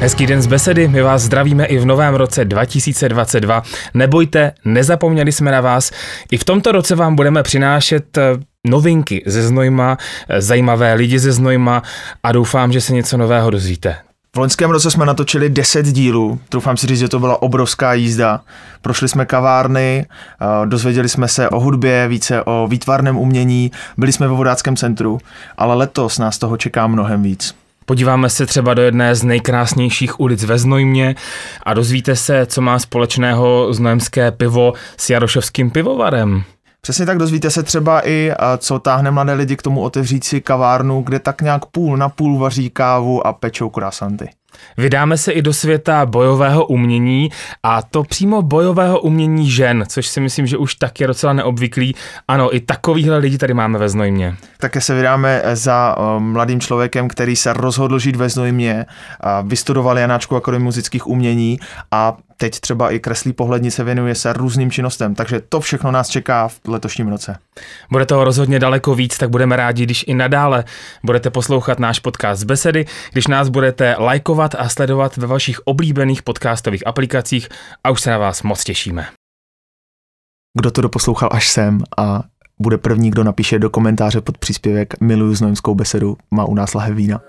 Hezký den z besedy, my vás zdravíme i v novém roce 2022. Nebojte, nezapomněli jsme na vás. I v tomto roce vám budeme přinášet eh, novinky ze Znojma, eh, zajímavé lidi ze Znojma a doufám, že se něco nového dozvíte. V loňském roce jsme natočili 10 dílů, troufám si říct, že to byla obrovská jízda. Prošli jsme kavárny, eh, dozvěděli jsme se o hudbě, více o výtvarném umění, byli jsme ve vodáckém centru, ale letos nás toho čeká mnohem víc. Podíváme se třeba do jedné z nejkrásnějších ulic ve Znojmě a dozvíte se, co má společného znojemské pivo s Jarošovským pivovarem. Přesně tak dozvíte se třeba i, co táhne mladé lidi k tomu otevřít si kavárnu, kde tak nějak půl na půl vaří kávu a pečou krásanty. Vydáme se i do světa bojového umění a to přímo bojového umění žen, což si myslím, že už tak je docela neobvyklý. Ano, i takovýhle lidi tady máme ve Znojmě. Také se vydáme za mladým člověkem, který se rozhodl žít ve Znojmě, vystudoval Janáčku Akademii muzických umění a teď třeba i kreslí pohlednice, věnuje se různým činnostem, takže to všechno nás čeká v letošním roce. Bude toho rozhodně daleko víc, tak budeme rádi, když i nadále budete poslouchat náš podcast z besedy, když nás budete lajkovat a sledovat ve vašich oblíbených podcastových aplikacích a už se na vás moc těšíme. Kdo to doposlouchal až sem a bude první, kdo napíše do komentáře pod příspěvek Miluju znojemskou besedu, má u nás lahev vína.